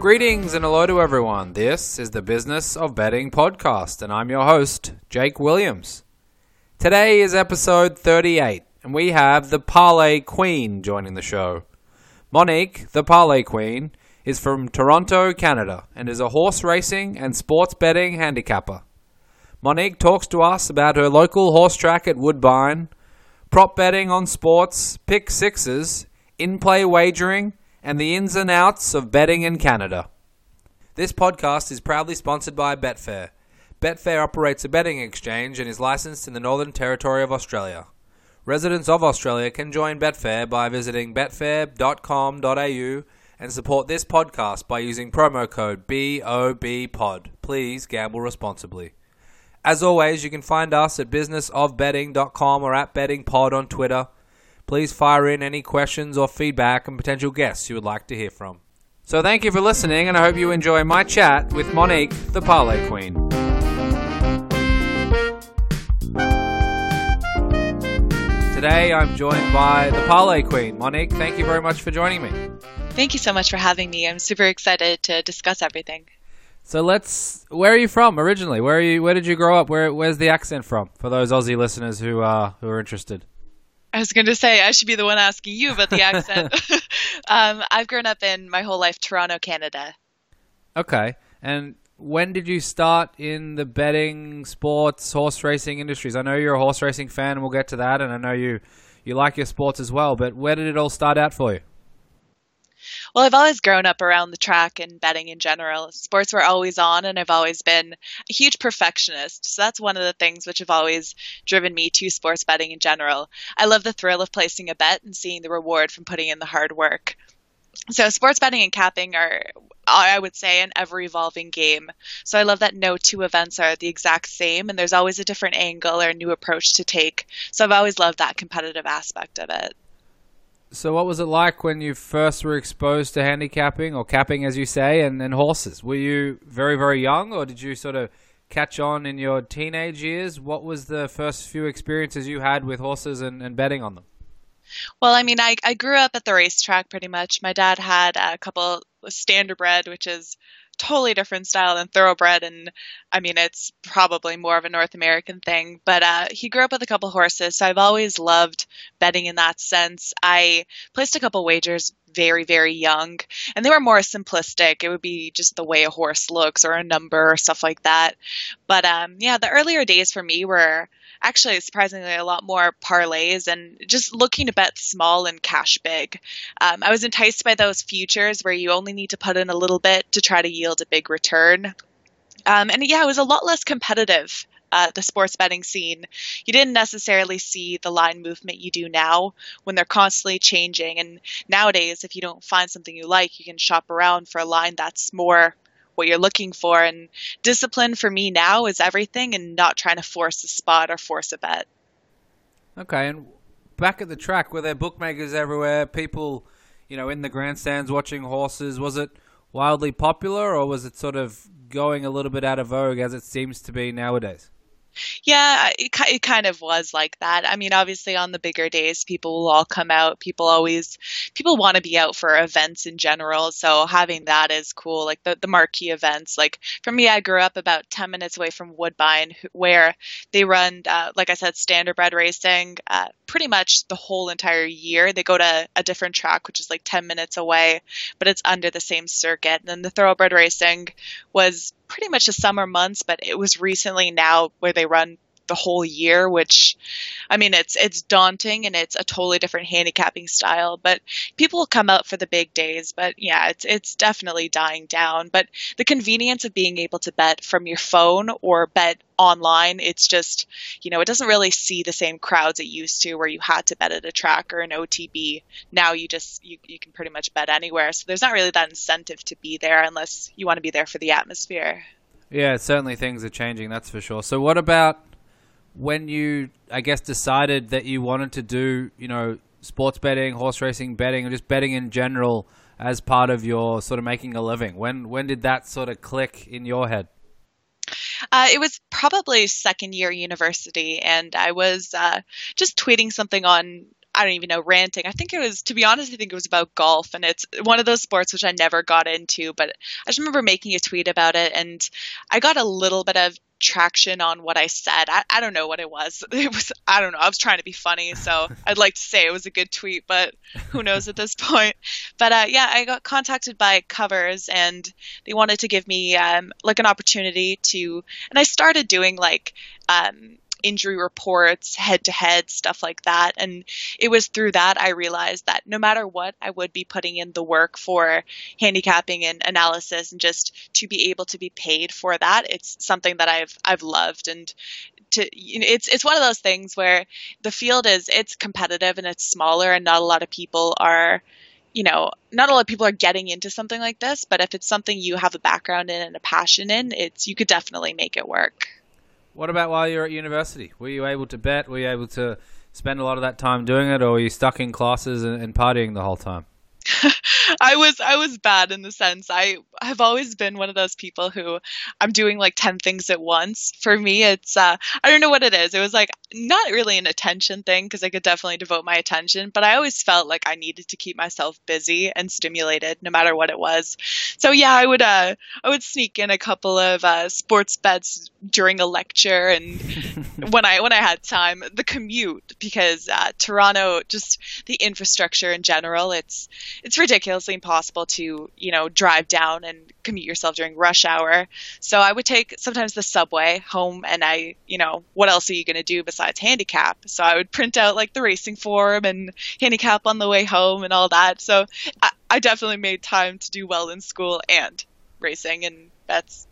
Greetings and hello to everyone. This is the Business of Betting podcast, and I'm your host, Jake Williams. Today is episode 38, and we have the Parlay Queen joining the show. Monique, the Parlay Queen, is from Toronto, Canada, and is a horse racing and sports betting handicapper. Monique talks to us about her local horse track at Woodbine, prop betting on sports, pick sixes, in play wagering, and the ins and outs of betting in Canada. This podcast is proudly sponsored by Betfair. Betfair operates a betting exchange and is licensed in the Northern Territory of Australia. Residents of Australia can join Betfair by visiting betfair.com.au and support this podcast by using promo code BOBPOD. Please gamble responsibly. As always, you can find us at businessofbetting.com or at bettingpod on Twitter. Please fire in any questions or feedback and potential guests you would like to hear from. So thank you for listening, and I hope you enjoy my chat with Monique, the Parlay Queen. Today I'm joined by the Parlay Queen. Monique, thank you very much for joining me. Thank you so much for having me. I'm super excited to discuss everything. So let's. Where are you from originally? Where are you? Where did you grow up? Where Where's the accent from? For those Aussie listeners who are who are interested. I was going to say I should be the one asking you about the accent. um, I've grown up in my whole life Toronto, Canada. Okay, and when did you start in the betting, sports, horse racing industries? I know you're a horse racing fan, and we'll get to that. And I know you you like your sports as well. But where did it all start out for you? Well, I've always grown up around the track and betting in general. Sports were always on, and I've always been a huge perfectionist. So that's one of the things which have always driven me to sports betting in general. I love the thrill of placing a bet and seeing the reward from putting in the hard work. So, sports betting and capping are, I would say, an ever evolving game. So, I love that no two events are the exact same, and there's always a different angle or a new approach to take. So, I've always loved that competitive aspect of it. So, what was it like when you first were exposed to handicapping or capping, as you say, and, and horses? Were you very, very young, or did you sort of catch on in your teenage years? What was the first few experiences you had with horses and, and betting on them? Well, I mean, I, I grew up at the racetrack pretty much. My dad had a couple standardbred, which is totally different style than thoroughbred and i mean it's probably more of a north american thing but uh, he grew up with a couple horses so i've always loved betting in that sense. I placed a couple wagers very very young and they were more simplistic. It would be just the way a horse looks or a number or stuff like that. But um, yeah the earlier days for me were actually surprisingly a lot more parlays and just looking to bet small and cash big. Um, I was enticed by those futures where you only need to put in a little bit to try to yield a big return. Um, and yeah, it was a lot less competitive. Uh, the sports betting scene, you didn't necessarily see the line movement you do now when they're constantly changing. And nowadays, if you don't find something you like, you can shop around for a line that's more what you're looking for. And discipline for me now is everything and not trying to force a spot or force a bet. Okay. And back at the track, were there bookmakers everywhere? People, you know, in the grandstands watching horses? Was it wildly popular or was it sort of going a little bit out of vogue as it seems to be nowadays? Yeah, it, it kind of was like that. I mean, obviously on the bigger days, people will all come out. People always, people want to be out for events in general. So having that is cool. Like the, the marquee events. Like for me, I grew up about 10 minutes away from Woodbine where they run, uh, like I said, standardbred racing uh, pretty much the whole entire year. They go to a different track, which is like 10 minutes away, but it's under the same circuit. And then the thoroughbred racing was pretty much the summer months, but it was recently now where they run the whole year, which I mean it's it's daunting and it's a totally different handicapping style. But people will come out for the big days. But yeah, it's it's definitely dying down. But the convenience of being able to bet from your phone or bet online, it's just you know it doesn't really see the same crowds it used to, where you had to bet at a track or an OTB. Now you just you you can pretty much bet anywhere. So there's not really that incentive to be there unless you want to be there for the atmosphere. Yeah, certainly things are changing. That's for sure. So what about when you, I guess, decided that you wanted to do, you know, sports betting, horse racing betting, or just betting in general as part of your sort of making a living? When when did that sort of click in your head? Uh, it was probably second year university, and I was uh, just tweeting something on I don't even know, ranting. I think it was, to be honest, I think it was about golf. And it's one of those sports which I never got into, but I just remember making a tweet about it. And I got a little bit of traction on what I said. I, I don't know what it was. It was, I don't know. I was trying to be funny. So I'd like to say it was a good tweet, but who knows at this point. But uh, yeah, I got contacted by Covers and they wanted to give me um, like an opportunity to, and I started doing like, um, injury reports, head to head, stuff like that. And it was through that I realized that no matter what, I would be putting in the work for handicapping and analysis and just to be able to be paid for that. It's something that I've, I've loved and to, you know, it's, it's one of those things where the field is, it's competitive and it's smaller and not a lot of people are, you know, not a lot of people are getting into something like this, but if it's something you have a background in and a passion in, it's you could definitely make it work. What about while you're at university? Were you able to bet? Were you able to spend a lot of that time doing it, or were you stuck in classes and, and partying the whole time? I was I was bad in the sense I have always been one of those people who I'm doing like 10 things at once. For me it's uh I don't know what it is. It was like not really an attention thing because I could definitely devote my attention, but I always felt like I needed to keep myself busy and stimulated no matter what it was. So yeah, I would uh I would sneak in a couple of uh sports bets during a lecture and when I when I had time, the commute because uh Toronto just the infrastructure in general, it's it's ridiculously impossible to, you know, drive down and commute yourself during rush hour. So I would take sometimes the subway home and I, you know, what else are you going to do besides handicap? So I would print out like the racing form and handicap on the way home and all that. So I, I definitely made time to do well in school and racing and bets.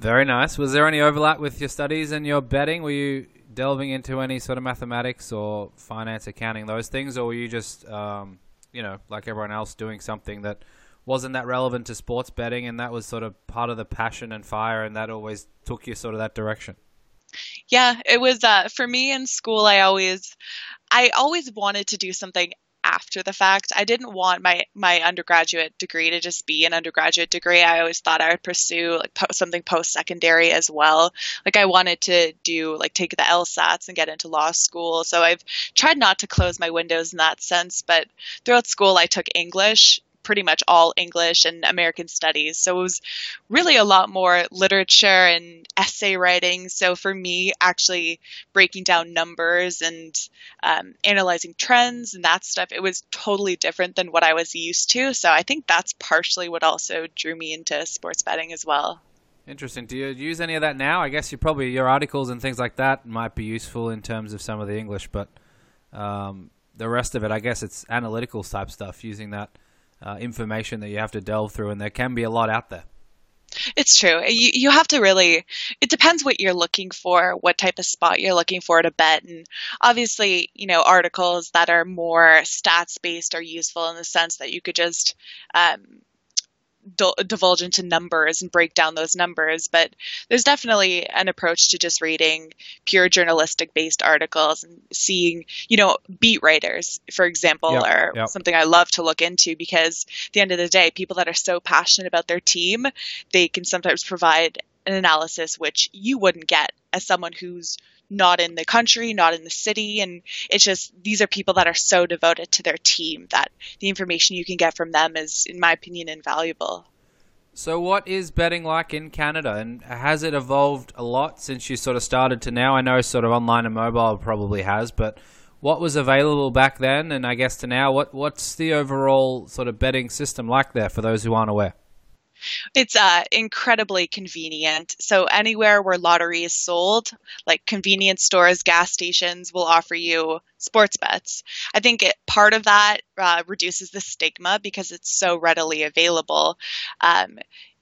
Very nice. Was there any overlap with your studies and your betting? Were you delving into any sort of mathematics or finance, accounting, those things, or were you just um, you know, like everyone else, doing something that wasn't that relevant to sports betting, and that was sort of part of the passion and fire, and that always took you sort of that direction. Yeah, it was uh, for me in school. I always, I always wanted to do something after the fact. I didn't want my my undergraduate degree to just be an undergraduate degree. I always thought I would pursue like po- something post secondary as well. Like I wanted to do like take the LSATs and get into law school. So I've tried not to close my windows in that sense, but throughout school I took English pretty much all English and American studies. So it was really a lot more literature and essay writing. So for me, actually breaking down numbers and um, analyzing trends and that stuff, it was totally different than what I was used to. So I think that's partially what also drew me into sports betting as well. Interesting. Do you use any of that now? I guess you probably your articles and things like that might be useful in terms of some of the English, but um, the rest of it, I guess it's analytical type stuff using that uh, information that you have to delve through, and there can be a lot out there. It's true. You you have to really. It depends what you're looking for, what type of spot you're looking for to bet, and obviously, you know, articles that are more stats based are useful in the sense that you could just um, divulge into numbers and break down those numbers, but there's definitely an approach to just reading pure journalistic based articles and seeing, you know, beat writers, for example, yep, are yep. something I love to look into because at the end of the day, people that are so passionate about their team, they can sometimes provide an analysis which you wouldn't get as someone who's not in the country, not in the city. And it's just, these are people that are so devoted to their team that the information you can get from them is, in my opinion, invaluable. So, what is betting like in Canada, and has it evolved a lot since you sort of started to now? I know sort of online and mobile probably has, but what was available back then, and I guess to now, what what's the overall sort of betting system like there for those who aren't aware? It's uh, incredibly convenient. So anywhere where lottery is sold, like convenience stores, gas stations, will offer you sports bets. I think it, part of that uh, reduces the stigma because it's so readily available. Um,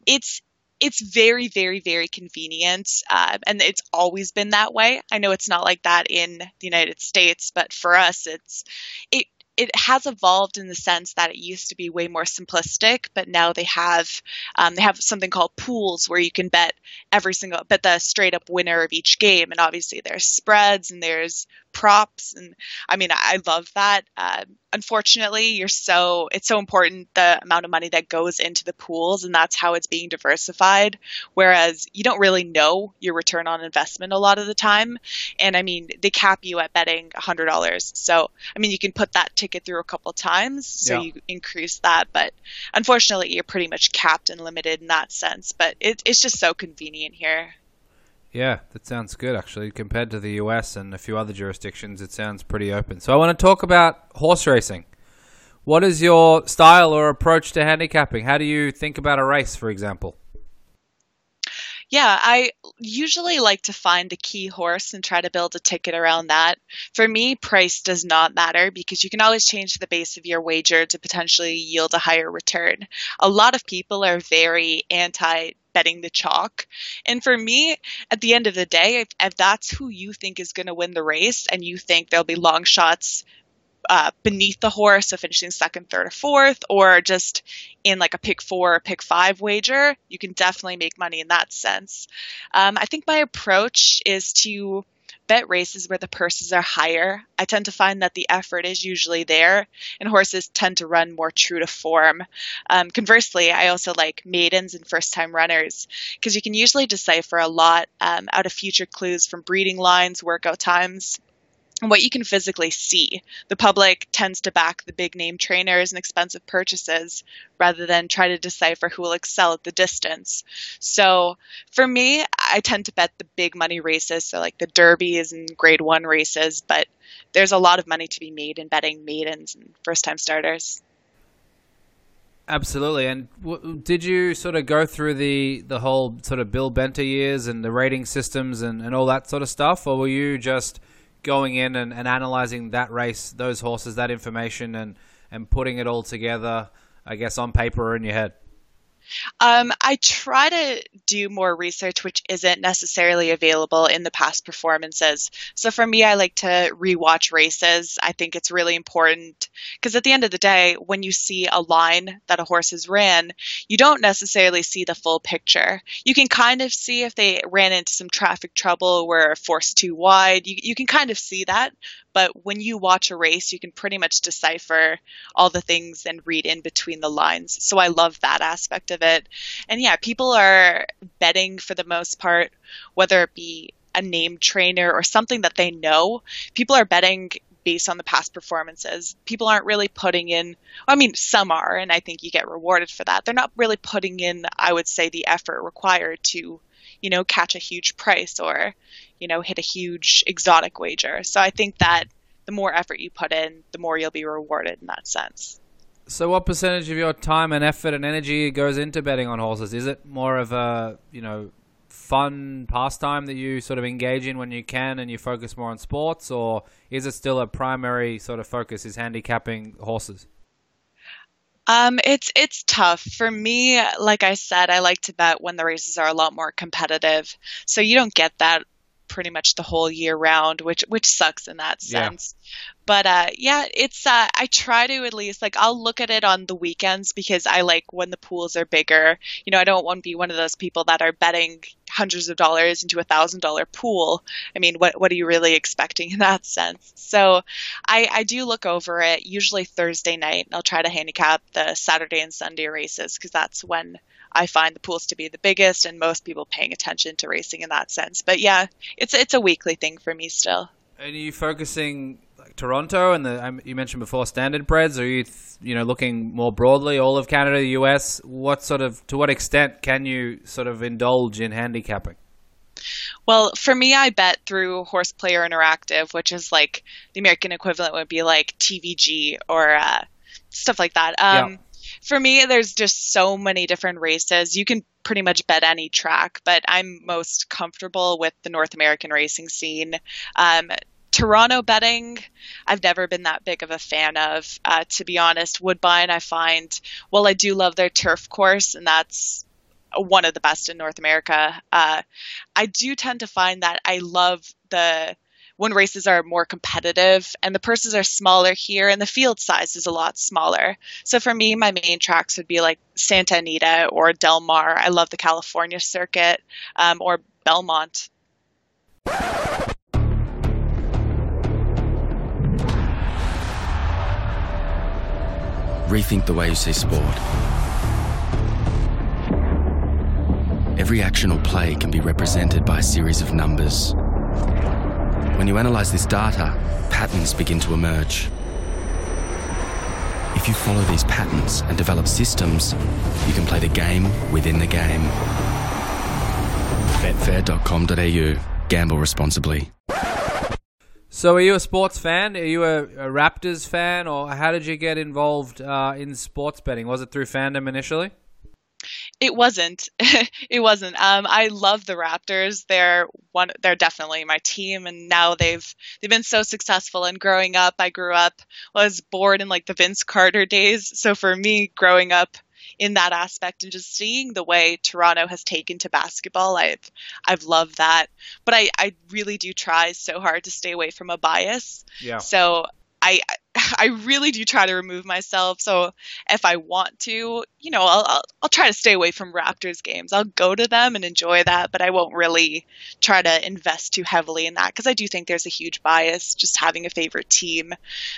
it's it's very very very convenient uh, and it's always been that way i know it's not like that in the united states but for us it's it it has evolved in the sense that it used to be way more simplistic, but now they have um, they have something called pools where you can bet every single bet the straight up winner of each game, and obviously there's spreads and there's props, and I mean I love that. Uh, unfortunately, you're so it's so important the amount of money that goes into the pools, and that's how it's being diversified. Whereas you don't really know your return on investment a lot of the time. And I mean, they cap you at betting hundred dollars. So I mean, you can put that ticket through a couple times, so yeah. you increase that. But unfortunately, you're pretty much capped and limited in that sense. But it, it's just so convenient here. Yeah, that sounds good actually. Compared to the US and a few other jurisdictions, it sounds pretty open. So I want to talk about horse racing. What is your style or approach to handicapping? How do you think about a race, for example? Yeah, I usually like to find a key horse and try to build a ticket around that. For me, price does not matter because you can always change the base of your wager to potentially yield a higher return. A lot of people are very anti betting the chalk. And for me, at the end of the day, if, if that's who you think is going to win the race and you think there'll be long shots uh, beneath the horse, so finishing second, third, or fourth, or just in like a pick four or pick five wager, you can definitely make money in that sense. Um, I think my approach is to bet races where the purses are higher. I tend to find that the effort is usually there, and horses tend to run more true to form. Um, conversely, I also like maidens and first time runners because you can usually decipher a lot um, out of future clues from breeding lines, workout times, what you can physically see. The public tends to back the big name trainers and expensive purchases rather than try to decipher who will excel at the distance. So for me, I tend to bet the big money races, so like the derbies and grade one races, but there's a lot of money to be made in betting maidens and first time starters. Absolutely. And w- did you sort of go through the, the whole sort of Bill Benter years and the rating systems and, and all that sort of stuff? Or were you just going in and, and analyzing that race, those horses, that information, and and putting it all together, I guess, on paper or in your head? Um, I try to do more research which isn't necessarily available in the past performances. So for me, I like to rewatch races. I think it's really important because at the end of the day, when you see a line that a horse has ran, you don't necessarily see the full picture. You can kind of see if they ran into some traffic trouble where forced too wide. You, you can kind of see that, but when you watch a race, you can pretty much decipher all the things and read in between the lines. So I love that aspect of it. And yeah, people are betting for the most part, whether it be a named trainer or something that they know. People are betting based on the past performances. People aren't really putting in, I mean, some are, and I think you get rewarded for that. They're not really putting in, I would say, the effort required to, you know, catch a huge price or, you know, hit a huge exotic wager. So I think that the more effort you put in, the more you'll be rewarded in that sense. So, what percentage of your time and effort and energy goes into betting on horses? Is it more of a you know fun pastime that you sort of engage in when you can, and you focus more on sports, or is it still a primary sort of focus is handicapping horses? Um, it's it's tough for me. Like I said, I like to bet when the races are a lot more competitive. So you don't get that pretty much the whole year round, which which sucks in that sense. Yeah. But uh, yeah, it's uh, I try to at least like I'll look at it on the weekends because I like when the pools are bigger. You know, I don't want to be one of those people that are betting hundreds of dollars into a thousand dollar pool. I mean, what what are you really expecting in that sense? So I, I do look over it usually Thursday night. And I'll try to handicap the Saturday and Sunday races because that's when I find the pools to be the biggest and most people paying attention to racing in that sense. But yeah, it's it's a weekly thing for me still. And are you focusing like Toronto and the um, you mentioned before standard breds? Or are you you know looking more broadly all of Canada, the US? What sort of to what extent can you sort of indulge in handicapping? Well, for me, I bet through Horse Player Interactive, which is like the American equivalent would be like TVG or uh, stuff like that. Um, yeah for me, there's just so many different races. You can pretty much bet any track, but I'm most comfortable with the North American racing scene. Um, Toronto betting, I've never been that big of a fan of. Uh, to be honest, Woodbine, I find, well, I do love their turf course, and that's one of the best in North America. Uh, I do tend to find that I love the when races are more competitive and the purses are smaller here and the field size is a lot smaller. So for me, my main tracks would be like Santa Anita or Del Mar. I love the California circuit um, or Belmont. rethink the way you see sport. Every action or play can be represented by a series of numbers. When you analyse this data, patterns begin to emerge. If you follow these patterns and develop systems, you can play the game within the game. Betfair.com.au. Gamble responsibly. So, are you a sports fan? Are you a, a Raptors fan, or how did you get involved uh, in sports betting? Was it through fandom initially? It wasn't. it wasn't. Um, I love the Raptors. They're one. They're definitely my team, and now they've they've been so successful. And growing up, I grew up was born in like the Vince Carter days. So for me, growing up in that aspect and just seeing the way Toronto has taken to basketball, I've I've loved that. But I I really do try so hard to stay away from a bias. Yeah. So I I really do try to remove myself. So if I want to, you know, I'll, I'll, I'll try to stay away from Raptors games. I'll go to them and enjoy that, but I won't really try to invest too heavily in that because I do think there's a huge bias just having a favorite team.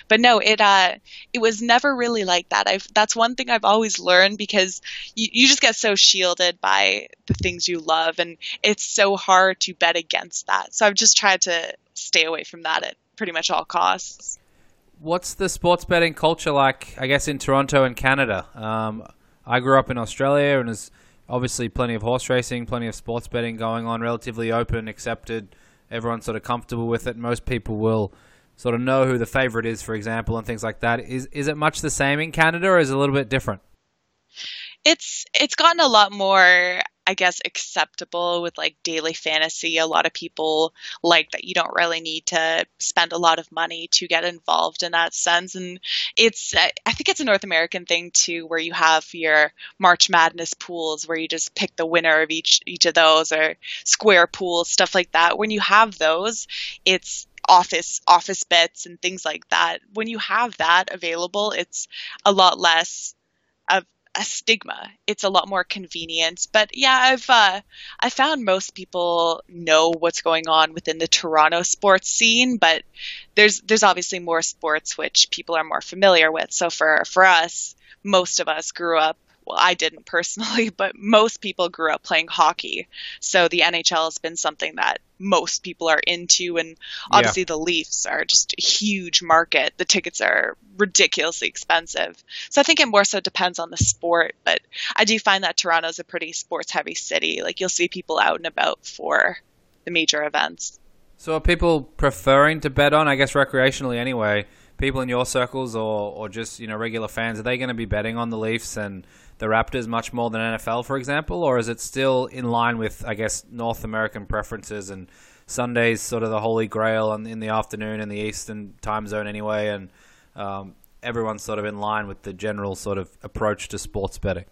But no, it uh it was never really like that. I've that's one thing I've always learned because you, you just get so shielded by the things you love and it's so hard to bet against that. So I've just tried to stay away from that at pretty much all costs. What's the sports betting culture like? I guess in Toronto and Canada. Um, I grew up in Australia, and there's obviously plenty of horse racing, plenty of sports betting going on, relatively open, accepted. Everyone's sort of comfortable with it. Most people will sort of know who the favorite is, for example, and things like that. Is is it much the same in Canada, or is it a little bit different? It's it's gotten a lot more I guess acceptable with like daily fantasy. A lot of people like that you don't really need to spend a lot of money to get involved in that sense. And it's, uh, I think it's a North American thing too, where you have your March Madness pools where you just pick the winner of each, each of those or square pools, stuff like that. When you have those, it's, office office bets and things like that when you have that available it's a lot less of a stigma. It's a lot more convenient. But yeah, I've uh, I found most people know what's going on within the Toronto sports scene, but there's there's obviously more sports which people are more familiar with. So for for us, most of us grew up well, I didn't personally, but most people grew up playing hockey. So the NHL has been something that most people are into. And obviously, yeah. the Leafs are just a huge market. The tickets are ridiculously expensive. So I think it more so depends on the sport. But I do find that Toronto's a pretty sports heavy city. Like, you'll see people out and about for the major events. So are people preferring to bet on, I guess, recreationally anyway? People in your circles or, or just, you know, regular fans, are they going to be betting on the Leafs and the Raptors much more than NFL, for example, or is it still in line with, I guess, North American preferences and Sundays sort of the holy grail in, in the afternoon in the Eastern time zone anyway, and um, everyone's sort of in line with the general sort of approach to sports betting?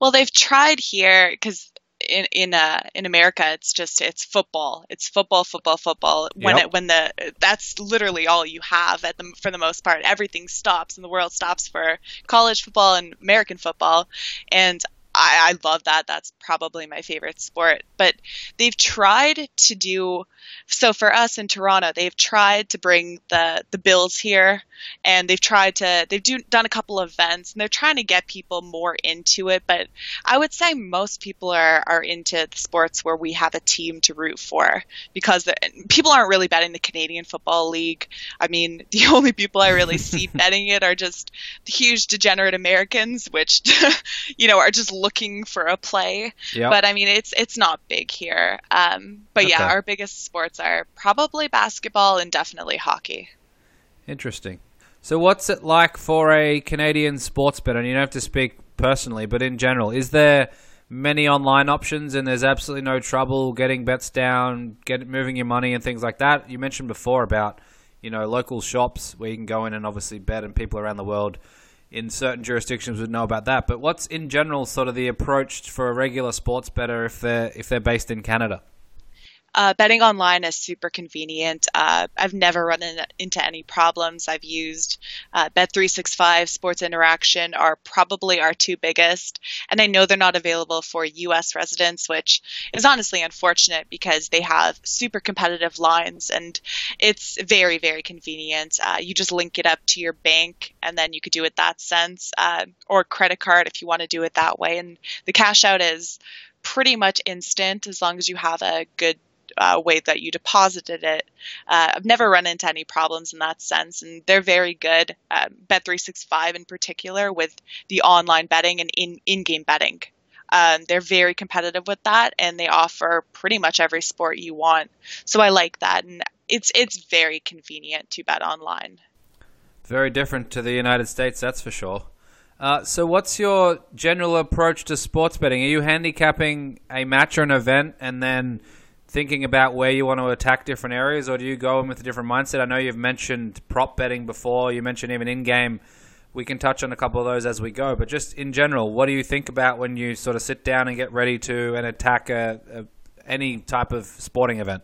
Well, they've tried here because in in uh, in America, it's just it's football. It's football, football, football. When yep. it, when the that's literally all you have at the for the most part. Everything stops and the world stops for college football and American football. And I, I love that. That's probably my favorite sport. But they've tried to do so for us in Toronto. They've tried to bring the the Bills here, and they've tried to they've do, done a couple of events, and they're trying to get people more into it. But I would say most people are are into the sports where we have a team to root for because the, people aren't really betting the Canadian Football League. I mean, the only people I really see betting it are just huge degenerate Americans, which you know are just looking for a play. Yep. But I mean, it's it's not big here. Um, but okay. yeah, our biggest sports are probably basketball and definitely hockey. Interesting. So, what's it like for a Canadian sports bettor? And you don't have to speak personally, but in general, is there many online options and there's absolutely no trouble getting bets down, get moving your money and things like that? You mentioned before about you know local shops where you can go in and obviously bet, and people around the world in certain jurisdictions would know about that. But what's in general sort of the approach for a regular sports bettor if they're if they're based in Canada? Uh, betting online is super convenient. Uh, I've never run in, into any problems. I've used uh, Bet365, Sports Interaction are probably our two biggest, and I know they're not available for U.S. residents, which is honestly unfortunate because they have super competitive lines and it's very very convenient. Uh, you just link it up to your bank, and then you could do it that sense, uh, or credit card if you want to do it that way, and the cash out is pretty much instant as long as you have a good uh, way that you deposited it. Uh, I've never run into any problems in that sense, and they're very good. Um, Bet365 in particular with the online betting and in in-game betting. Um, they're very competitive with that, and they offer pretty much every sport you want. So I like that, and it's it's very convenient to bet online. Very different to the United States, that's for sure. Uh, so, what's your general approach to sports betting? Are you handicapping a match or an event and then thinking about where you want to attack different areas, or do you go in with a different mindset? I know you've mentioned prop betting before. You mentioned even in-game. We can touch on a couple of those as we go, but just in general, what do you think about when you sort of sit down and get ready to and attack a, a any type of sporting event?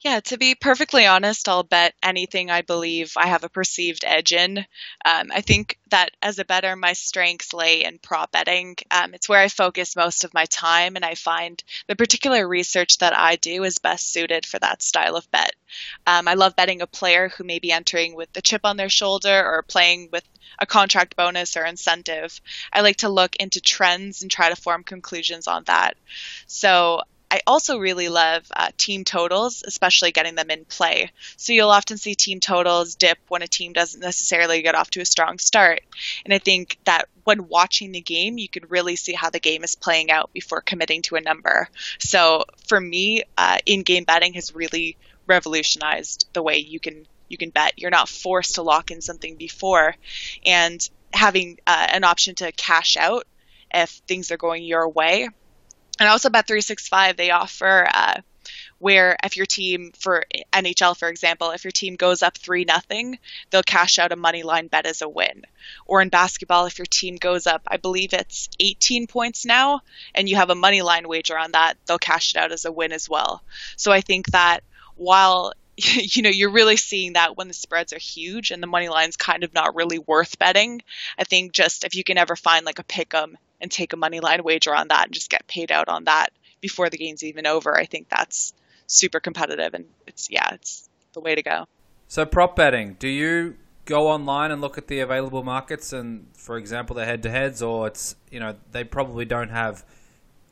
Yeah, to be perfectly honest, I'll bet anything I believe I have a perceived edge in. Um, I think that as a bettor, my strengths lay in prop betting. Um, it's where I focus most of my time, and I find the particular research that I do is best suited for that style of bet. Um, I love betting a player who may be entering with the chip on their shoulder or playing with a contract bonus or incentive. I like to look into trends and try to form conclusions on that. So I also really love uh, team totals, especially getting them in play. So you'll often see team totals dip when a team doesn't necessarily get off to a strong start. And I think that when watching the game, you can really see how the game is playing out before committing to a number. So for me, uh, in-game betting has really revolutionized the way you can you can bet. You're not forced to lock in something before, and having uh, an option to cash out if things are going your way and also Bet365, they offer uh, where if your team for NHL, for example, if your team goes up three nothing, they'll cash out a money line bet as a win. Or in basketball, if your team goes up, I believe it's 18 points now, and you have a money line wager on that, they'll cash it out as a win as well. So I think that while you know you're really seeing that when the spreads are huge and the money line's kind of not really worth betting. I think just if you can ever find like a pick 'em and take a money line wager on that and just get paid out on that before the game's even over. I think that's super competitive and it's yeah, it's the way to go. So prop betting, do you go online and look at the available markets and for example the head to heads or it's you know, they probably don't have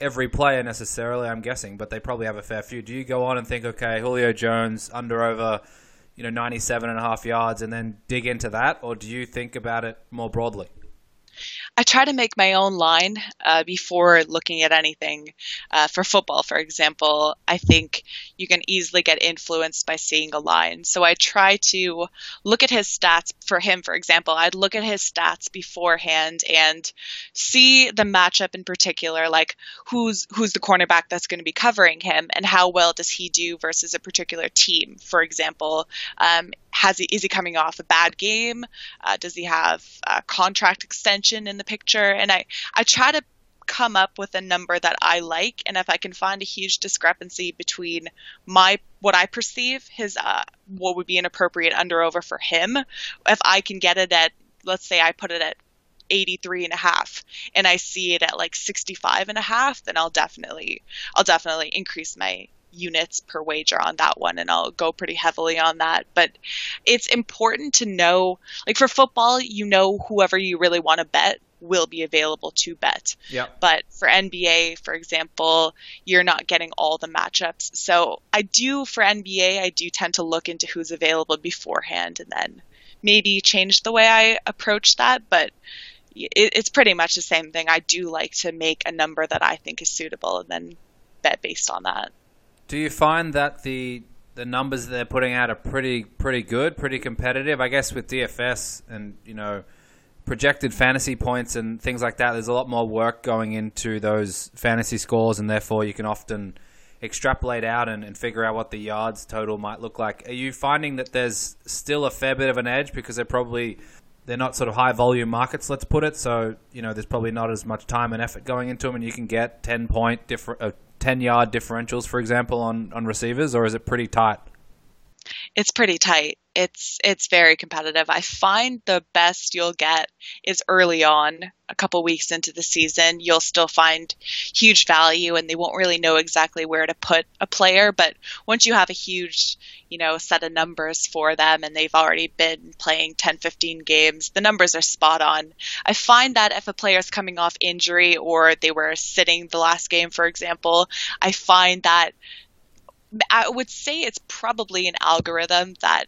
every player necessarily, I'm guessing, but they probably have a fair few. Do you go on and think, okay, Julio Jones under over, you know, 97 and a half yards and then dig into that? Or do you think about it more broadly? I try to make my own line uh, before looking at anything. Uh, for football, for example, I think you can easily get influenced by seeing a line. So I try to look at his stats. For him, for example, I'd look at his stats beforehand and see the matchup in particular, like who's who's the cornerback that's going to be covering him, and how well does he do versus a particular team. For example, um, has he is he coming off a bad game? Uh, does he have a contract extension in the picture? And I I try to come up with a number that I like, and if I can find a huge discrepancy between my what I perceive his uh, what would be an appropriate under over for him, if I can get it at let's say I put it at 83 and a half and I see it at like 65 and a half, then I'll definitely I'll definitely increase my units per wager on that one and I'll go pretty heavily on that. But it's important to know like for football, you know whoever you really want to bet will be available to bet. Yeah. But for NBA, for example, you're not getting all the matchups. So I do for NBA, I do tend to look into who's available beforehand and then maybe change the way I approach that. But it's pretty much the same thing. I do like to make a number that I think is suitable and then bet based on that. Do you find that the the numbers that they're putting out are pretty pretty good, pretty competitive? I guess with DFS and you know projected fantasy points and things like that, there's a lot more work going into those fantasy scores, and therefore you can often extrapolate out and, and figure out what the yards total might look like. Are you finding that there's still a fair bit of an edge because they're probably they're not sort of high volume markets, let's put it. So you know, there's probably not as much time and effort going into them, and you can get ten point different, uh, 10 yard differentials, for example, on, on receivers, or is it pretty tight? It's pretty tight. It's it's very competitive. I find the best you'll get is early on, a couple weeks into the season. You'll still find huge value, and they won't really know exactly where to put a player. But once you have a huge, you know, set of numbers for them, and they've already been playing 10, 15 games, the numbers are spot on. I find that if a player's coming off injury or they were sitting the last game, for example, I find that I would say it's probably an algorithm that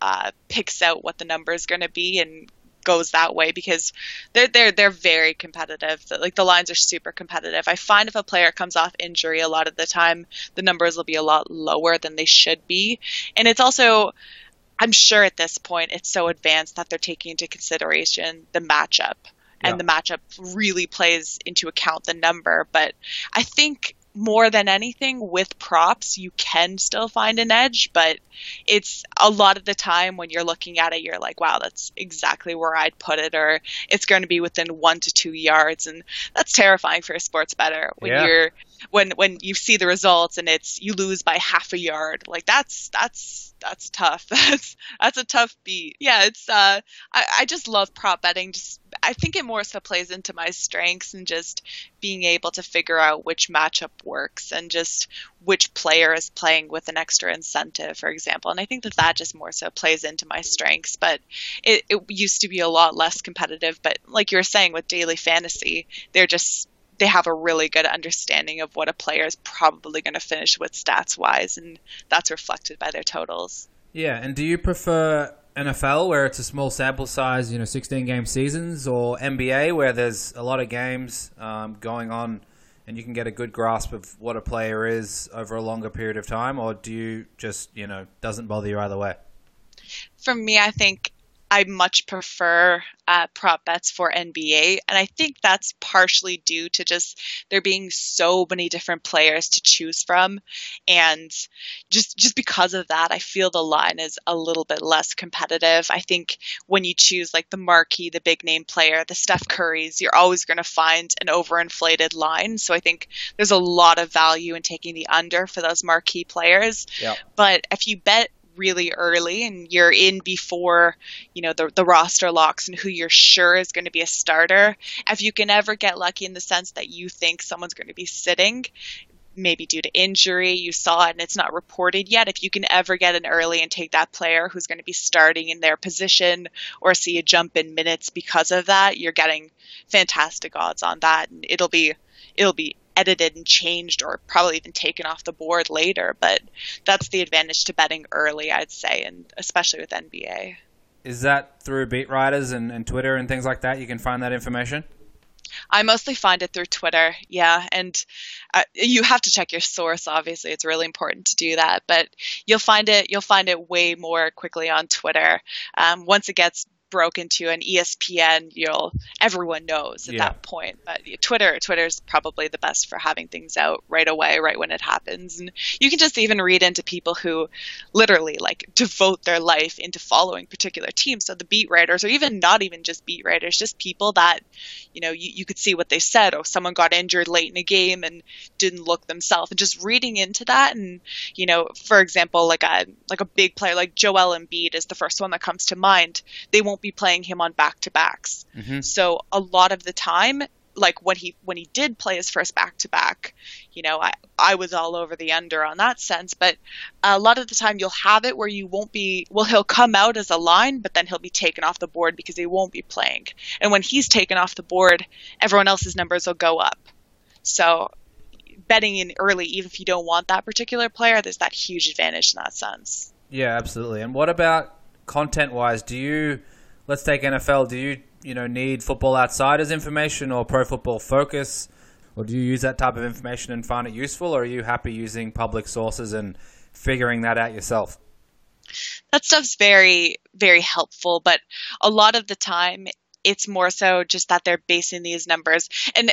uh, picks out what the number is going to be and goes that way because they're they're they're very competitive. Like the lines are super competitive. I find if a player comes off injury, a lot of the time the numbers will be a lot lower than they should be, and it's also. I'm sure at this point it's so advanced that they're taking into consideration the matchup and the matchup really plays into account the number. But I think more than anything with props you can still find an edge but it's a lot of the time when you're looking at it you're like wow that's exactly where i'd put it or it's going to be within one to two yards and that's terrifying for a sports bettor when yeah. you're when when you see the results and it's you lose by half a yard like that's that's that's tough. That's that's a tough beat. Yeah, it's uh I, I just love prop betting. Just I think it more so plays into my strengths and just being able to figure out which matchup works and just which player is playing with an extra incentive, for example. And I think that that just more so plays into my strengths. But it, it used to be a lot less competitive. But like you were saying with daily fantasy, they're just they have a really good understanding of what a player is probably going to finish with stats wise, and that's reflected by their totals. Yeah, and do you prefer NFL where it's a small sample size, you know, 16 game seasons, or NBA where there's a lot of games um, going on and you can get a good grasp of what a player is over a longer period of time, or do you just, you know, doesn't bother you either way? For me, I think I much prefer uh, prop bets for NBA, and I think that's partially due to just there being so many different players to choose from, and just just because of that, I feel the line is a little bit less competitive. I think when you choose like the marquee, the big name player, the Steph Currys, you're always going to find an overinflated line. So I think there's a lot of value in taking the under for those marquee players. Yep. But if you bet really early and you're in before you know the, the roster locks and who you're sure is going to be a starter if you can ever get lucky in the sense that you think someone's going to be sitting maybe due to injury you saw it and it's not reported yet if you can ever get an early and take that player who's going to be starting in their position or see a jump in minutes because of that you're getting fantastic odds on that and it'll be it'll be edited and changed or probably even taken off the board later. But that's the advantage to betting early, I'd say, and especially with NBA. Is that through beat writers and, and Twitter and things like that? You can find that information? I mostly find it through Twitter, yeah, and uh, you have to check your source. Obviously, it's really important to do that, but you'll find it you'll find it way more quickly on Twitter. Um, once it gets broke into an ESPN, you'll everyone knows at yeah. that point. But Twitter, Twitter's probably the best for having things out right away, right when it happens. And you can just even read into people who literally like devote their life into following particular teams. So the beat writers, or even not even just beat writers, just people that you know you, you could see what they said. Oh, someone got injured late in a game and didn't look themselves, and just reading into that. And you know, for example, like a like a big player like Joel Embiid is the first one that comes to mind. They won't won't be playing him on back to backs. Mm-hmm. So a lot of the time, like when he when he did play his first back to back, you know, I I was all over the under on that sense. But a lot of the time, you'll have it where you won't be. Well, he'll come out as a line, but then he'll be taken off the board because he won't be playing. And when he's taken off the board, everyone else's numbers will go up. So betting in early, even if you don't want that particular player, there's that huge advantage in that sense. Yeah, absolutely. And what about content wise? Do you let's take NFL. Do you you know need Football Outsiders information or Pro Football Focus, or do you use that type of information and find it useful, or are you happy using public sources and figuring that out yourself? That stuff's very very helpful, but a lot of the time it's more so just that they're basing these numbers and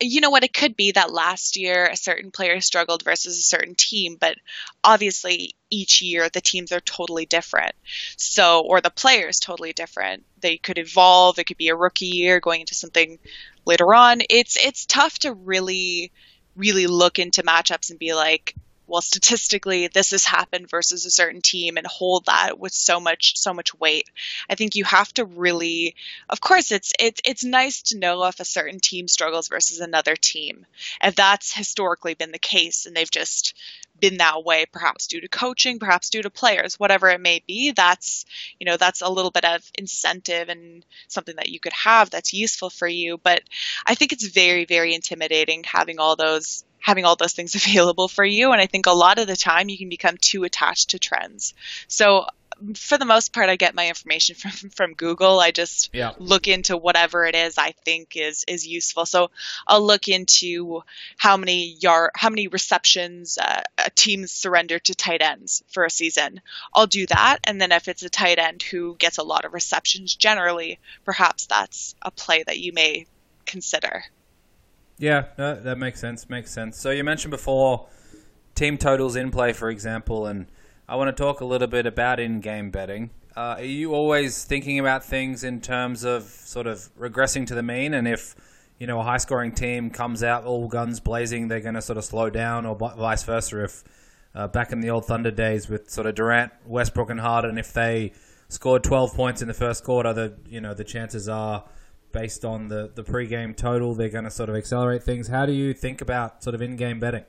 you know what it could be that last year a certain player struggled versus a certain team but obviously each year the teams are totally different. So or the players totally different. They could evolve. It could be a rookie year going into something later on. It's it's tough to really really look into matchups and be like, well, statistically, this has happened versus a certain team and hold that with so much, so much weight. I think you have to really, of course, it's, it's, it's nice to know if a certain team struggles versus another team. If that's historically been the case and they've just been that way, perhaps due to coaching, perhaps due to players, whatever it may be, that's, you know, that's a little bit of incentive and something that you could have that's useful for you. But I think it's very, very intimidating having all those having all those things available for you. And I think a lot of the time you can become too attached to trends. So for the most part, I get my information from from Google. I just yeah. look into whatever it is I think is is useful. So I'll look into how many yard, how many receptions uh, a team surrender to tight ends for a season. I'll do that, and then if it's a tight end who gets a lot of receptions, generally, perhaps that's a play that you may consider. Yeah, that makes sense. Makes sense. So you mentioned before team totals in play, for example, and I want to talk a little bit about in-game betting. Uh, are you always thinking about things in terms of sort of regressing to the mean, and if you know a high-scoring team comes out all guns blazing, they're going to sort of slow down, or vice versa? If uh, back in the old Thunder days with sort of Durant, Westbrook, and Harden, if they scored 12 points in the first quarter, the you know the chances are based on the, the pre-game total, they're going to sort of accelerate things. How do you think about sort of in-game betting?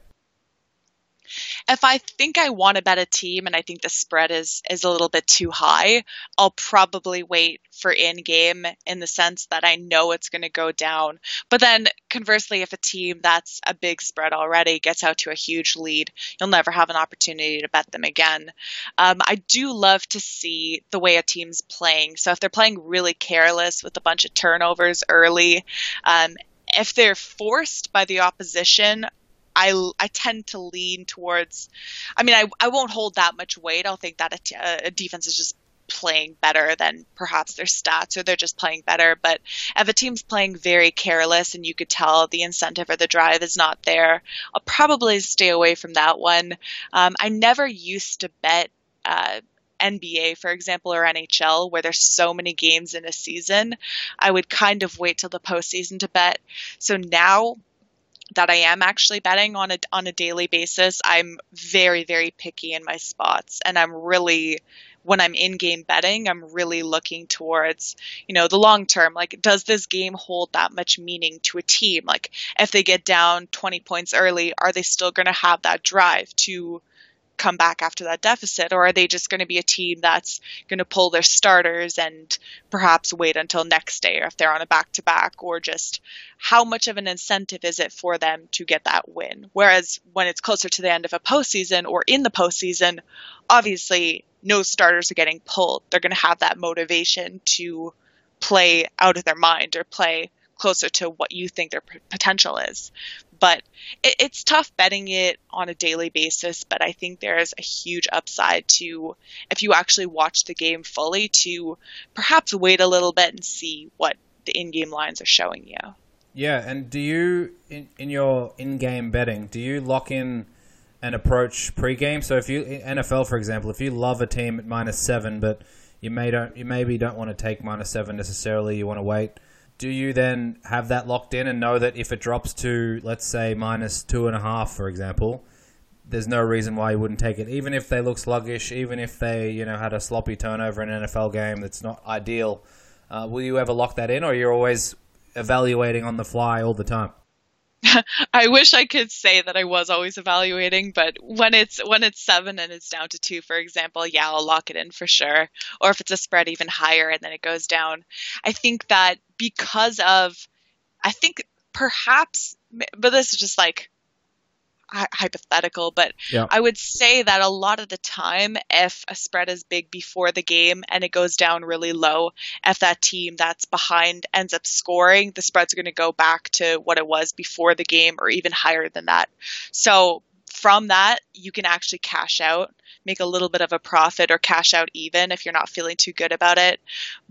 If I think I want to bet a team and I think the spread is is a little bit too high, I'll probably wait for in game in the sense that I know it's going to go down. But then conversely, if a team that's a big spread already gets out to a huge lead, you'll never have an opportunity to bet them again. Um, I do love to see the way a team's playing. So if they're playing really careless with a bunch of turnovers early, um, if they're forced by the opposition, I, I tend to lean towards. I mean, I, I won't hold that much weight. I'll think that a, defense is just playing better than perhaps their stats or they're just playing better. But if a team's playing very careless and you could tell the incentive or the drive is not there, I'll probably stay away from that one. Um, I never used to bet. Uh, NBA, for example, or NHL, where there's so many games in a season, I would kind of wait till the postseason to bet. So now that I am actually betting on a on a daily basis, I'm very very picky in my spots, and I'm really when I'm in game betting, I'm really looking towards, you know, the long term. Like, does this game hold that much meaning to a team? Like, if they get down 20 points early, are they still going to have that drive to come back after that deficit, or are they just going to be a team that's going to pull their starters and perhaps wait until next day, or if they're on a back to back, or just how much of an incentive is it for them to get that win? Whereas when it's closer to the end of a postseason or in the postseason, obviously no starters are getting pulled. They're going to have that motivation to play out of their mind or play closer to what you think their potential is but it, it's tough betting it on a daily basis. But I think there's a huge upside to if you actually watch the game fully to perhaps wait a little bit and see what the in-game lines are showing you. Yeah, and do you in, in your in-game betting, do you lock in an approach pre-game? So if you NFL, for example, if you love a team at minus seven, but you may don't, you maybe don't want to take minus seven necessarily. You want to wait do you then have that locked in and know that if it drops to, let's say, minus two and a half, for example, there's no reason why you wouldn't take it, even if they look sluggish, even if they, you know, had a sloppy turnover in an NFL game that's not ideal. Uh, will you ever lock that in, or you're always evaluating on the fly all the time? I wish I could say that I was always evaluating, but when it's when it's seven and it's down to two, for example, yeah, I'll lock it in for sure. Or if it's a spread even higher and then it goes down, I think that because of, I think perhaps, but this is just like hypothetical, but yeah. I would say that a lot of the time, if a spread is big before the game and it goes down really low, if that team that's behind ends up scoring, the spread's going to go back to what it was before the game or even higher than that. So from that, you can actually cash out, make a little bit of a profit or cash out even if you're not feeling too good about it.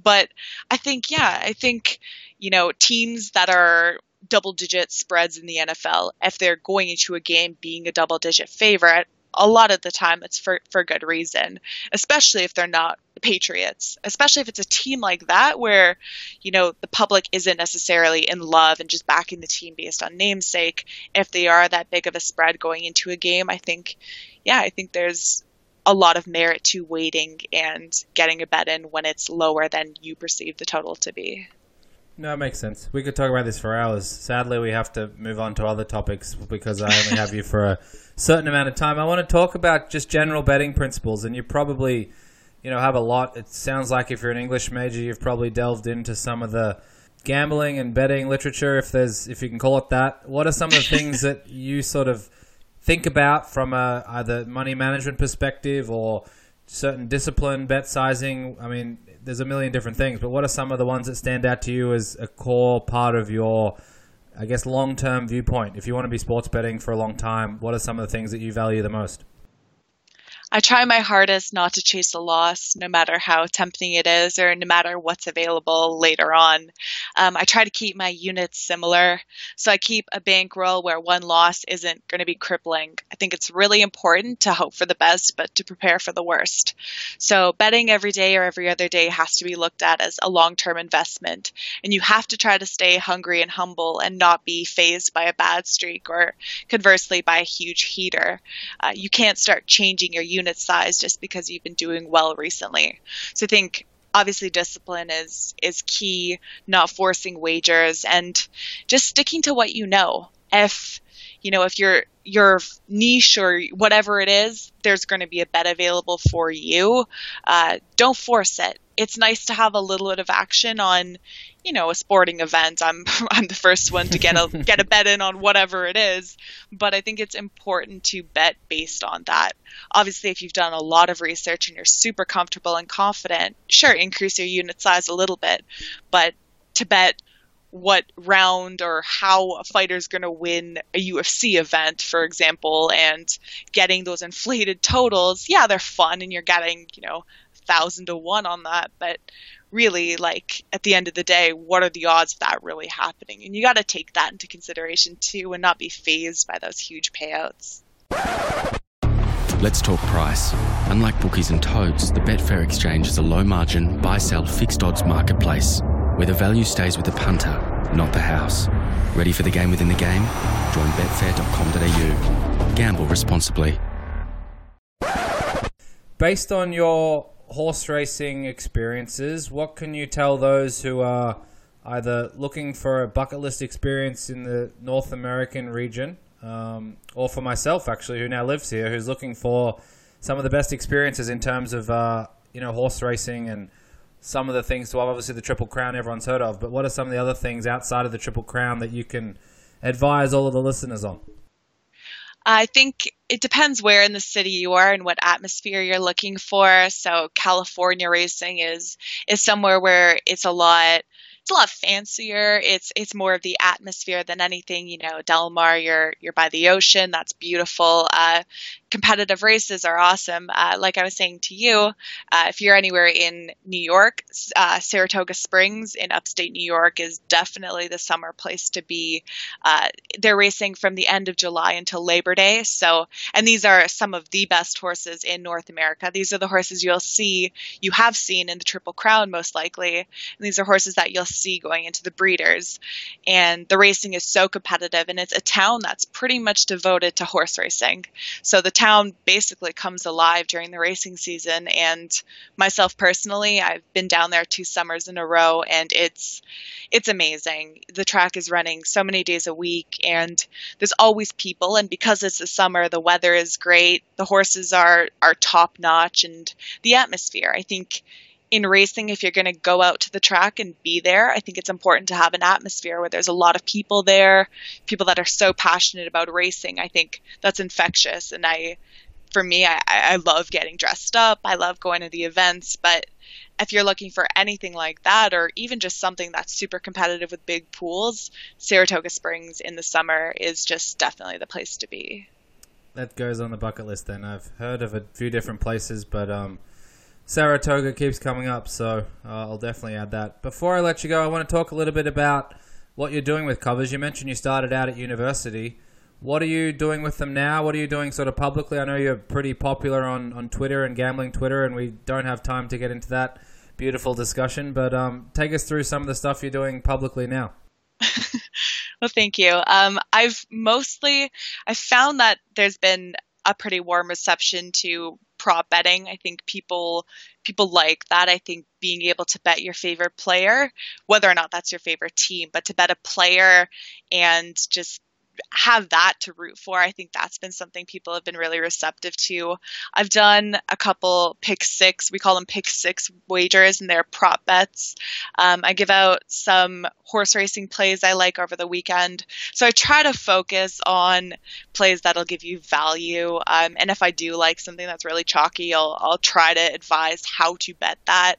But I think, yeah, I think, you know, teams that are double digit spreads in the NFL, if they're going into a game being a double digit favorite, a lot of the time it's for, for good reason, especially if they're not the Patriots, especially if it's a team like that where, you know, the public isn't necessarily in love and just backing the team based on namesake. If they are that big of a spread going into a game, I think, yeah, I think there's a lot of merit to waiting and getting a bet in when it's lower than you perceive the total to be. No, it makes sense. We could talk about this for hours. Sadly, we have to move on to other topics because I only have you for a certain amount of time. I want to talk about just general betting principles, and you probably, you know, have a lot. It sounds like if you're an English major, you've probably delved into some of the gambling and betting literature, if there's, if you can call it that. What are some of the things that you sort of think about from a either money management perspective or certain discipline, bet sizing? I mean, there's a million different things, but what are some of the ones that stand out to you as a core part of your, I guess, long term viewpoint? If you want to be sports betting for a long time, what are some of the things that you value the most? I try my hardest not to chase a loss, no matter how tempting it is, or no matter what's available later on. Um, I try to keep my units similar, so I keep a bankroll where one loss isn't going to be crippling. I think it's really important to hope for the best, but to prepare for the worst. So betting every day or every other day has to be looked at as a long-term investment, and you have to try to stay hungry and humble and not be phased by a bad streak or conversely by a huge heater. Uh, you can't start changing your unit size just because you've been doing well recently. So I think obviously discipline is is key, not forcing wagers and just sticking to what you know. If you know, if your your niche or whatever it is, there's going to be a bet available for you. Uh, don't force it. It's nice to have a little bit of action on, you know, a sporting event. I'm I'm the first one to get a get a bet in on whatever it is, but I think it's important to bet based on that. Obviously, if you've done a lot of research and you're super comfortable and confident, sure, increase your unit size a little bit, but to bet what round or how a fighter's going to win a UFC event, for example, and getting those inflated totals, yeah, they're fun and you're getting, you know, thousand to one on that, but really, like, at the end of the day, what are the odds of that really happening? And you got to take that into consideration too and not be phased by those huge payouts. Let's talk price. Unlike bookies and totes the Betfair Exchange is a low margin, buy sell fixed odds marketplace where the value stays with the punter, not the house. Ready for the game within the game? Join betfair.com.au. Gamble responsibly. Based on your horse racing experiences, what can you tell those who are either looking for a bucket list experience in the North American region, um, or for myself actually, who now lives here, who's looking for some of the best experiences in terms of uh, you know horse racing and some of the things. Well, obviously the Triple Crown everyone's heard of, but what are some of the other things outside of the Triple Crown that you can advise all of the listeners on? I think it depends where in the city you are and what atmosphere you're looking for. So California racing is is somewhere where it's a lot it's a lot fancier. It's it's more of the atmosphere than anything. You know, Del Mar, you're you're by the ocean. That's beautiful. Uh, competitive races are awesome. Uh, like I was saying to you, uh, if you're anywhere in New York, uh, Saratoga Springs in upstate New York is definitely the summer place to be. Uh, they're racing from the end of July until Labor Day. So, and these are some of the best horses in North America. These are the horses you'll see, you have seen in the Triple Crown most likely. And these are horses that you'll see going into the breeders. And the racing is so competitive, and it's a town that's pretty much devoted to horse racing. So the town basically comes alive during the racing season. And myself personally, I've been down there two summers in a row, and it's it's amazing. The track is running so many days a week, and there's always people. And because it's the summer, the weather is great. The horses are are top notch, and the atmosphere. I think in racing, if you're going to go out to the track and be there, I think it's important to have an atmosphere where there's a lot of people there, people that are so passionate about racing. I think that's infectious. And I, for me, I, I love getting dressed up. I love going to the events. But if you're looking for anything like that, or even just something that's super competitive with big pools, Saratoga Springs in the summer is just definitely the place to be. That goes on the bucket list then. I've heard of a few different places, but um, Saratoga keeps coming up, so uh, I'll definitely add that. Before I let you go, I want to talk a little bit about what you're doing with covers. You mentioned you started out at university. What are you doing with them now? What are you doing sort of publicly? I know you're pretty popular on, on Twitter and gambling Twitter, and we don't have time to get into that beautiful discussion. But um, take us through some of the stuff you're doing publicly now. well, thank you. Um, I've mostly I found that there's been a pretty warm reception to prop betting. I think people people like that. I think being able to bet your favorite player, whether or not that's your favorite team, but to bet a player and just have that to root for. I think that's been something people have been really receptive to. I've done a couple pick six, we call them pick six wagers, and they're prop bets. Um, I give out some horse racing plays I like over the weekend. So I try to focus on plays that'll give you value. Um, and if I do like something that's really chalky, I'll, I'll try to advise how to bet that.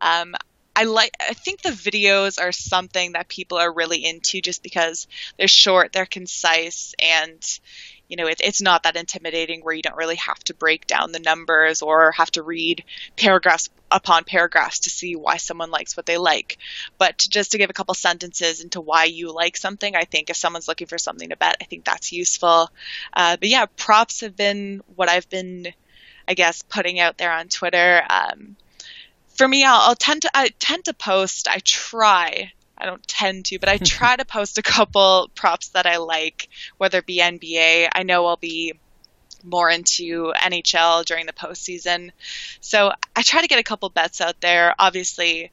Um, I like I think the videos are something that people are really into just because they're short, they're concise and you know, it, it's not that intimidating where you don't really have to break down the numbers or have to read paragraphs upon paragraphs to see why someone likes what they like. But just to give a couple sentences into why you like something, I think if someone's looking for something to bet, I think that's useful. Uh, but yeah, props have been what I've been, I guess, putting out there on Twitter. Um, for me, I'll, I'll tend to I tend to post. I try. I don't tend to, but I try to post a couple props that I like, whether it be NBA. I know I'll be more into NHL during the postseason. So I try to get a couple bets out there. Obviously,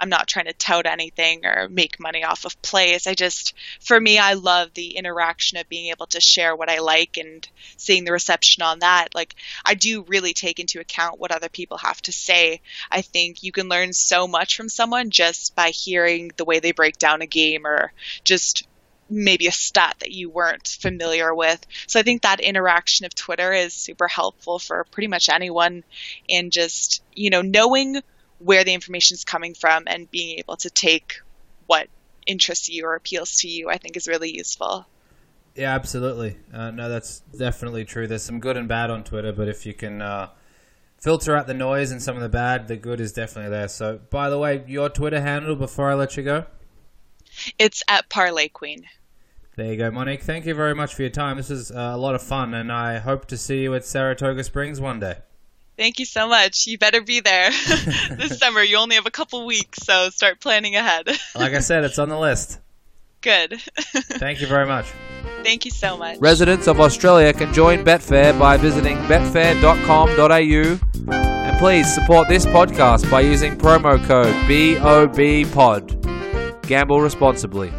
I'm not trying to tout anything or make money off of plays. I just, for me, I love the interaction of being able to share what I like and seeing the reception on that. Like, I do really take into account what other people have to say. I think you can learn so much from someone just by hearing the way they break down a game or just maybe a stat that you weren't familiar with. So I think that interaction of Twitter is super helpful for pretty much anyone in just, you know, knowing where the information is coming from and being able to take what interests you or appeals to you, I think is really useful. Yeah, absolutely. Uh, no, that's definitely true. There's some good and bad on Twitter, but if you can uh, filter out the noise and some of the bad, the good is definitely there. So, by the way, your Twitter handle before I let you go? It's at Parlay Queen. There you go, Monique. Thank you very much for your time. This was uh, a lot of fun, and I hope to see you at Saratoga Springs one day. Thank you so much. You better be there this summer. You only have a couple weeks, so start planning ahead. like I said, it's on the list. Good. Thank you very much. Thank you so much. Residents of Australia can join Betfair by visiting betfair.com.au and please support this podcast by using promo code BOBPOD. Gamble responsibly.